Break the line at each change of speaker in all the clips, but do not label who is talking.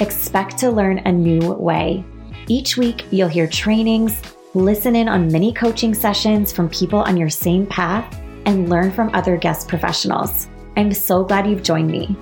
Expect to learn a new way. Each week, you'll hear trainings, listen in on mini coaching sessions from people on your same path, and learn from other guest professionals. I'm so glad you've joined me.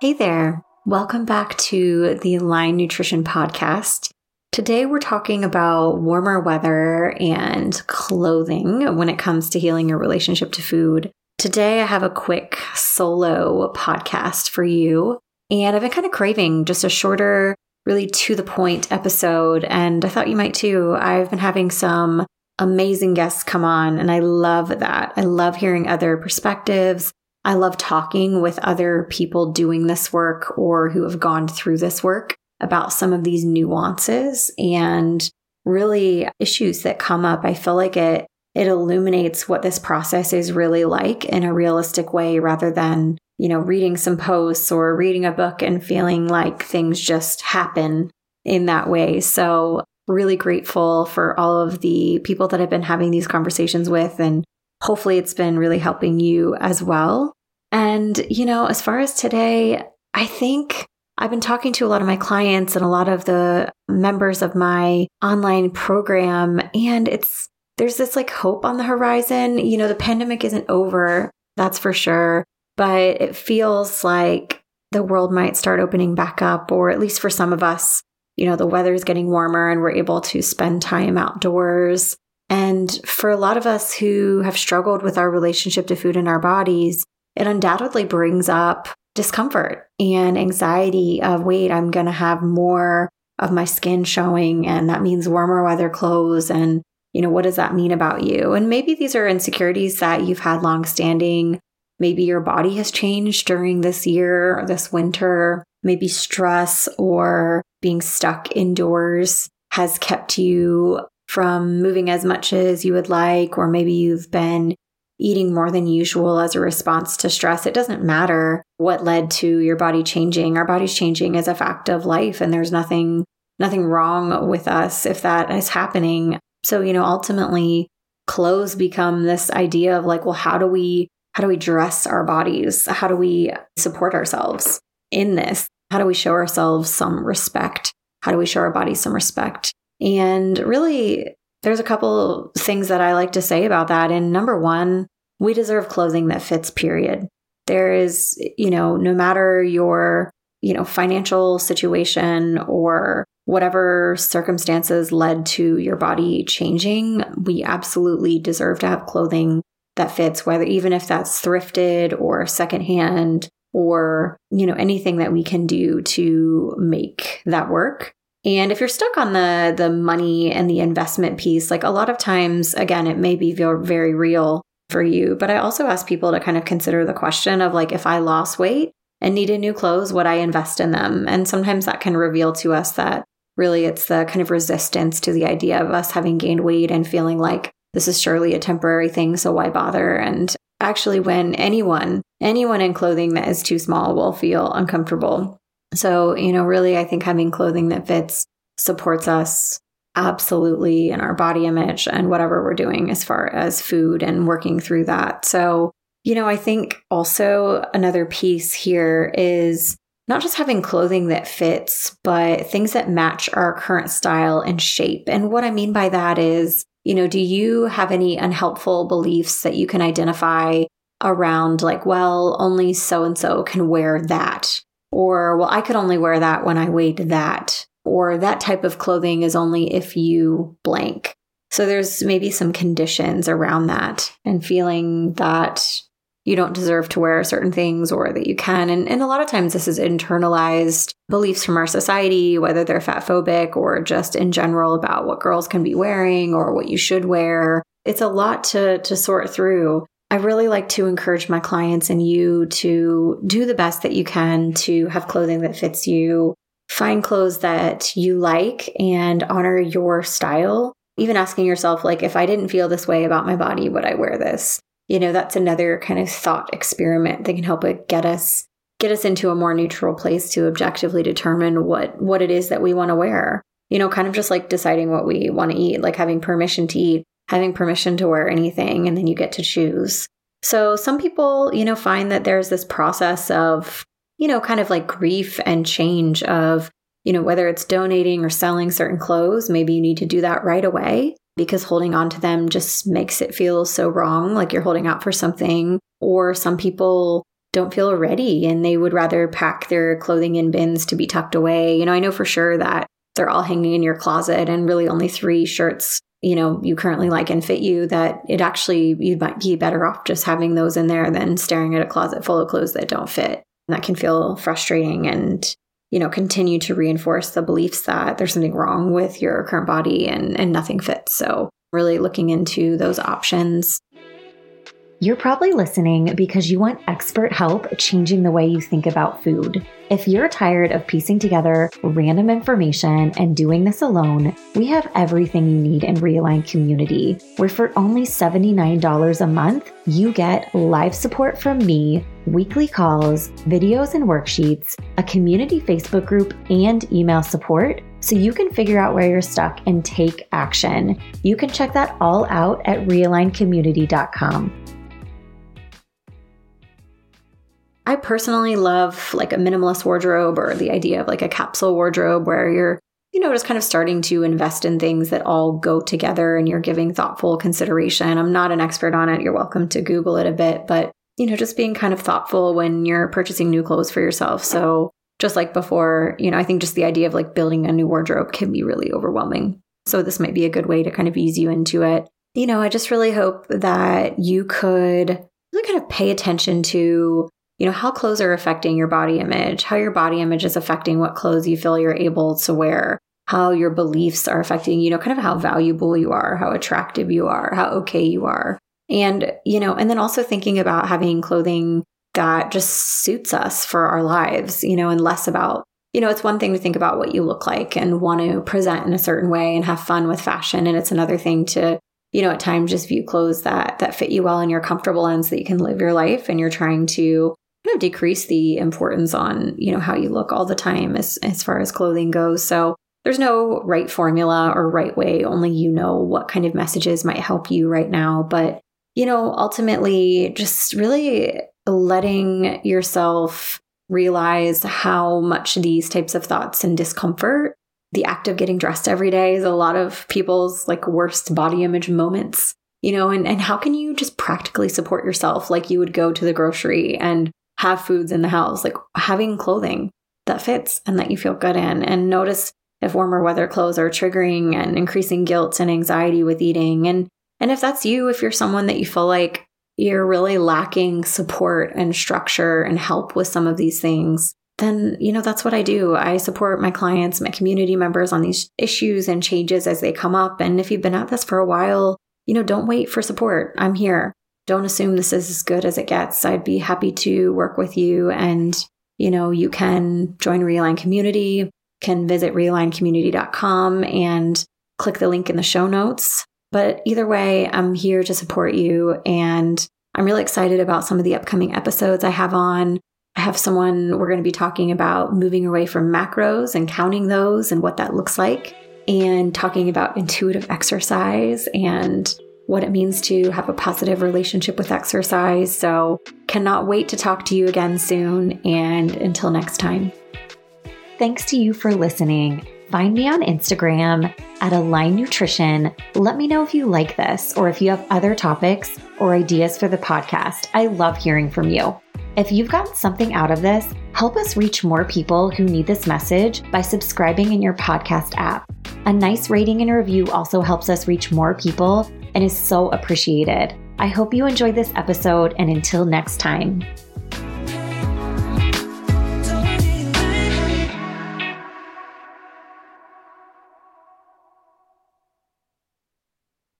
Hey there. Welcome back to the Align Nutrition Podcast. Today, we're talking about warmer weather and clothing when it comes to healing your relationship to food. Today, I have a quick solo podcast for you. And I've been kind of craving just a shorter, really to the point episode. And I thought you might too. I've been having some amazing guests come on, and I love that. I love hearing other perspectives. I love talking with other people doing this work or who have gone through this work about some of these nuances and really issues that come up. I feel like it it illuminates what this process is really like in a realistic way rather than, you know, reading some posts or reading a book and feeling like things just happen in that way. So, really grateful for all of the people that I've been having these conversations with and hopefully it's been really helping you as well. And, you know, as far as today, I think I've been talking to a lot of my clients and a lot of the members of my online program, and it's there's this like hope on the horizon. You know, the pandemic isn't over, that's for sure, but it feels like the world might start opening back up, or at least for some of us, you know, the weather is getting warmer and we're able to spend time outdoors. And for a lot of us who have struggled with our relationship to food and our bodies, it undoubtedly brings up discomfort and anxiety of wait, I'm going to have more of my skin showing and that means warmer weather clothes and you know what does that mean about you? And maybe these are insecurities that you've had long standing maybe your body has changed during this year or this winter. Maybe stress or being stuck indoors has kept you from moving as much as you would like or maybe you've been eating more than usual as a response to stress. It doesn't matter what led to your body changing. Our body's changing as a fact of life and there's nothing nothing wrong with us if that is happening. So, you know, ultimately clothes become this idea of like, well, how do we how do we dress our bodies? How do we support ourselves in this? How do we show ourselves some respect? How do we show our bodies some respect? And really, there's a couple things that I like to say about that. And number one, we deserve clothing that fits, period. There is, you know, no matter your, you know, financial situation or whatever circumstances led to your body changing, we absolutely deserve to have clothing that fits, whether even if that's thrifted or secondhand or, you know, anything that we can do to make that work. And if you're stuck on the the money and the investment piece, like a lot of times, again, it may be very real for you. But I also ask people to kind of consider the question of like, if I lost weight and needed new clothes, would I invest in them? And sometimes that can reveal to us that really it's the kind of resistance to the idea of us having gained weight and feeling like this is surely a temporary thing, so why bother? And actually, when anyone, anyone in clothing that is too small will feel uncomfortable so, you know, really, I think having clothing that fits supports us absolutely in our body image and whatever we're doing as far as food and working through that. So, you know, I think also another piece here is not just having clothing that fits, but things that match our current style and shape. And what I mean by that is, you know, do you have any unhelpful beliefs that you can identify around, like, well, only so and so can wear that? Or, well, I could only wear that when I weighed that. Or that type of clothing is only if you blank. So there's maybe some conditions around that and feeling that you don't deserve to wear certain things or that you can. And, and a lot of times this is internalized beliefs from our society, whether they're fat phobic or just in general about what girls can be wearing or what you should wear. It's a lot to, to sort through. I really like to encourage my clients and you to do the best that you can to have clothing that fits you, find clothes that you like and honor your style. Even asking yourself, like, if I didn't feel this way about my body, would I wear this? You know, that's another kind of thought experiment that can help it get us get us into a more neutral place to objectively determine what what it is that we want to wear. You know, kind of just like deciding what we want to eat, like having permission to eat, having permission to wear anything, and then you get to choose. So some people, you know, find that there's this process of, you know, kind of like grief and change of, you know, whether it's donating or selling certain clothes, maybe you need to do that right away because holding on to them just makes it feel so wrong, like you're holding out for something. Or some people don't feel ready and they would rather pack their clothing in bins to be tucked away. You know, I know for sure that they're all hanging in your closet and really only three shirts, you know, you currently like and fit you that it actually you might be better off just having those in there than staring at a closet full of clothes that don't fit. And that can feel frustrating and you know continue to reinforce the beliefs that there's something wrong with your current body and and nothing fits. So really looking into those options
you're probably listening because you want expert help changing the way you think about food. If you're tired of piecing together random information and doing this alone, we have everything you need in Realign Community, where for only $79 a month, you get live support from me, weekly calls, videos and worksheets, a community Facebook group, and email support so you can figure out where you're stuck and take action. You can check that all out at realigncommunity.com.
I personally love like a minimalist wardrobe or the idea of like a capsule wardrobe where you're, you know, just kind of starting to invest in things that all go together and you're giving thoughtful consideration. I'm not an expert on it. You're welcome to Google it a bit, but, you know, just being kind of thoughtful when you're purchasing new clothes for yourself. So, just like before, you know, I think just the idea of like building a new wardrobe can be really overwhelming. So, this might be a good way to kind of ease you into it. You know, I just really hope that you could really kind of pay attention to you know, how clothes are affecting your body image, how your body image is affecting what clothes you feel you're able to wear, how your beliefs are affecting, you know, kind of how valuable you are, how attractive you are, how okay you are. And, you know, and then also thinking about having clothing that just suits us for our lives, you know, and less about, you know, it's one thing to think about what you look like and want to present in a certain way and have fun with fashion. And it's another thing to, you know, at times just view clothes that that fit you well and you're comfortable in so that you can live your life and you're trying to kind of decrease the importance on, you know, how you look all the time as, as far as clothing goes. So there's no right formula or right way. Only you know what kind of messages might help you right now. But, you know, ultimately just really letting yourself realize how much these types of thoughts and discomfort the act of getting dressed every day is a lot of people's like worst body image moments you know and, and how can you just practically support yourself like you would go to the grocery and have foods in the house, like having clothing that fits and that you feel good in. And notice if warmer weather clothes are triggering and increasing guilt and anxiety with eating. And and if that's you, if you're someone that you feel like you're really lacking support and structure and help with some of these things, then you know that's what I do. I support my clients, my community members on these issues and changes as they come up. And if you've been at this for a while, you know, don't wait for support. I'm here don't assume this is as good as it gets. I'd be happy to work with you. And, you know, you can join Realign Community, can visit realigncommunity.com and click the link in the show notes. But either way, I'm here to support you. And I'm really excited about some of the upcoming episodes I have on. I have someone we're going to be talking about moving away from macros and counting those and what that looks like, and talking about intuitive exercise and what it means to have a positive relationship with exercise. So, cannot wait to talk to you again soon. And until next time.
Thanks to you for listening. Find me on Instagram at Align Nutrition. Let me know if you like this or if you have other topics or ideas for the podcast. I love hearing from you. If you've gotten something out of this, help us reach more people who need this message by subscribing in your podcast app. A nice rating and review also helps us reach more people and is so appreciated. I hope you enjoyed this episode, and until next time.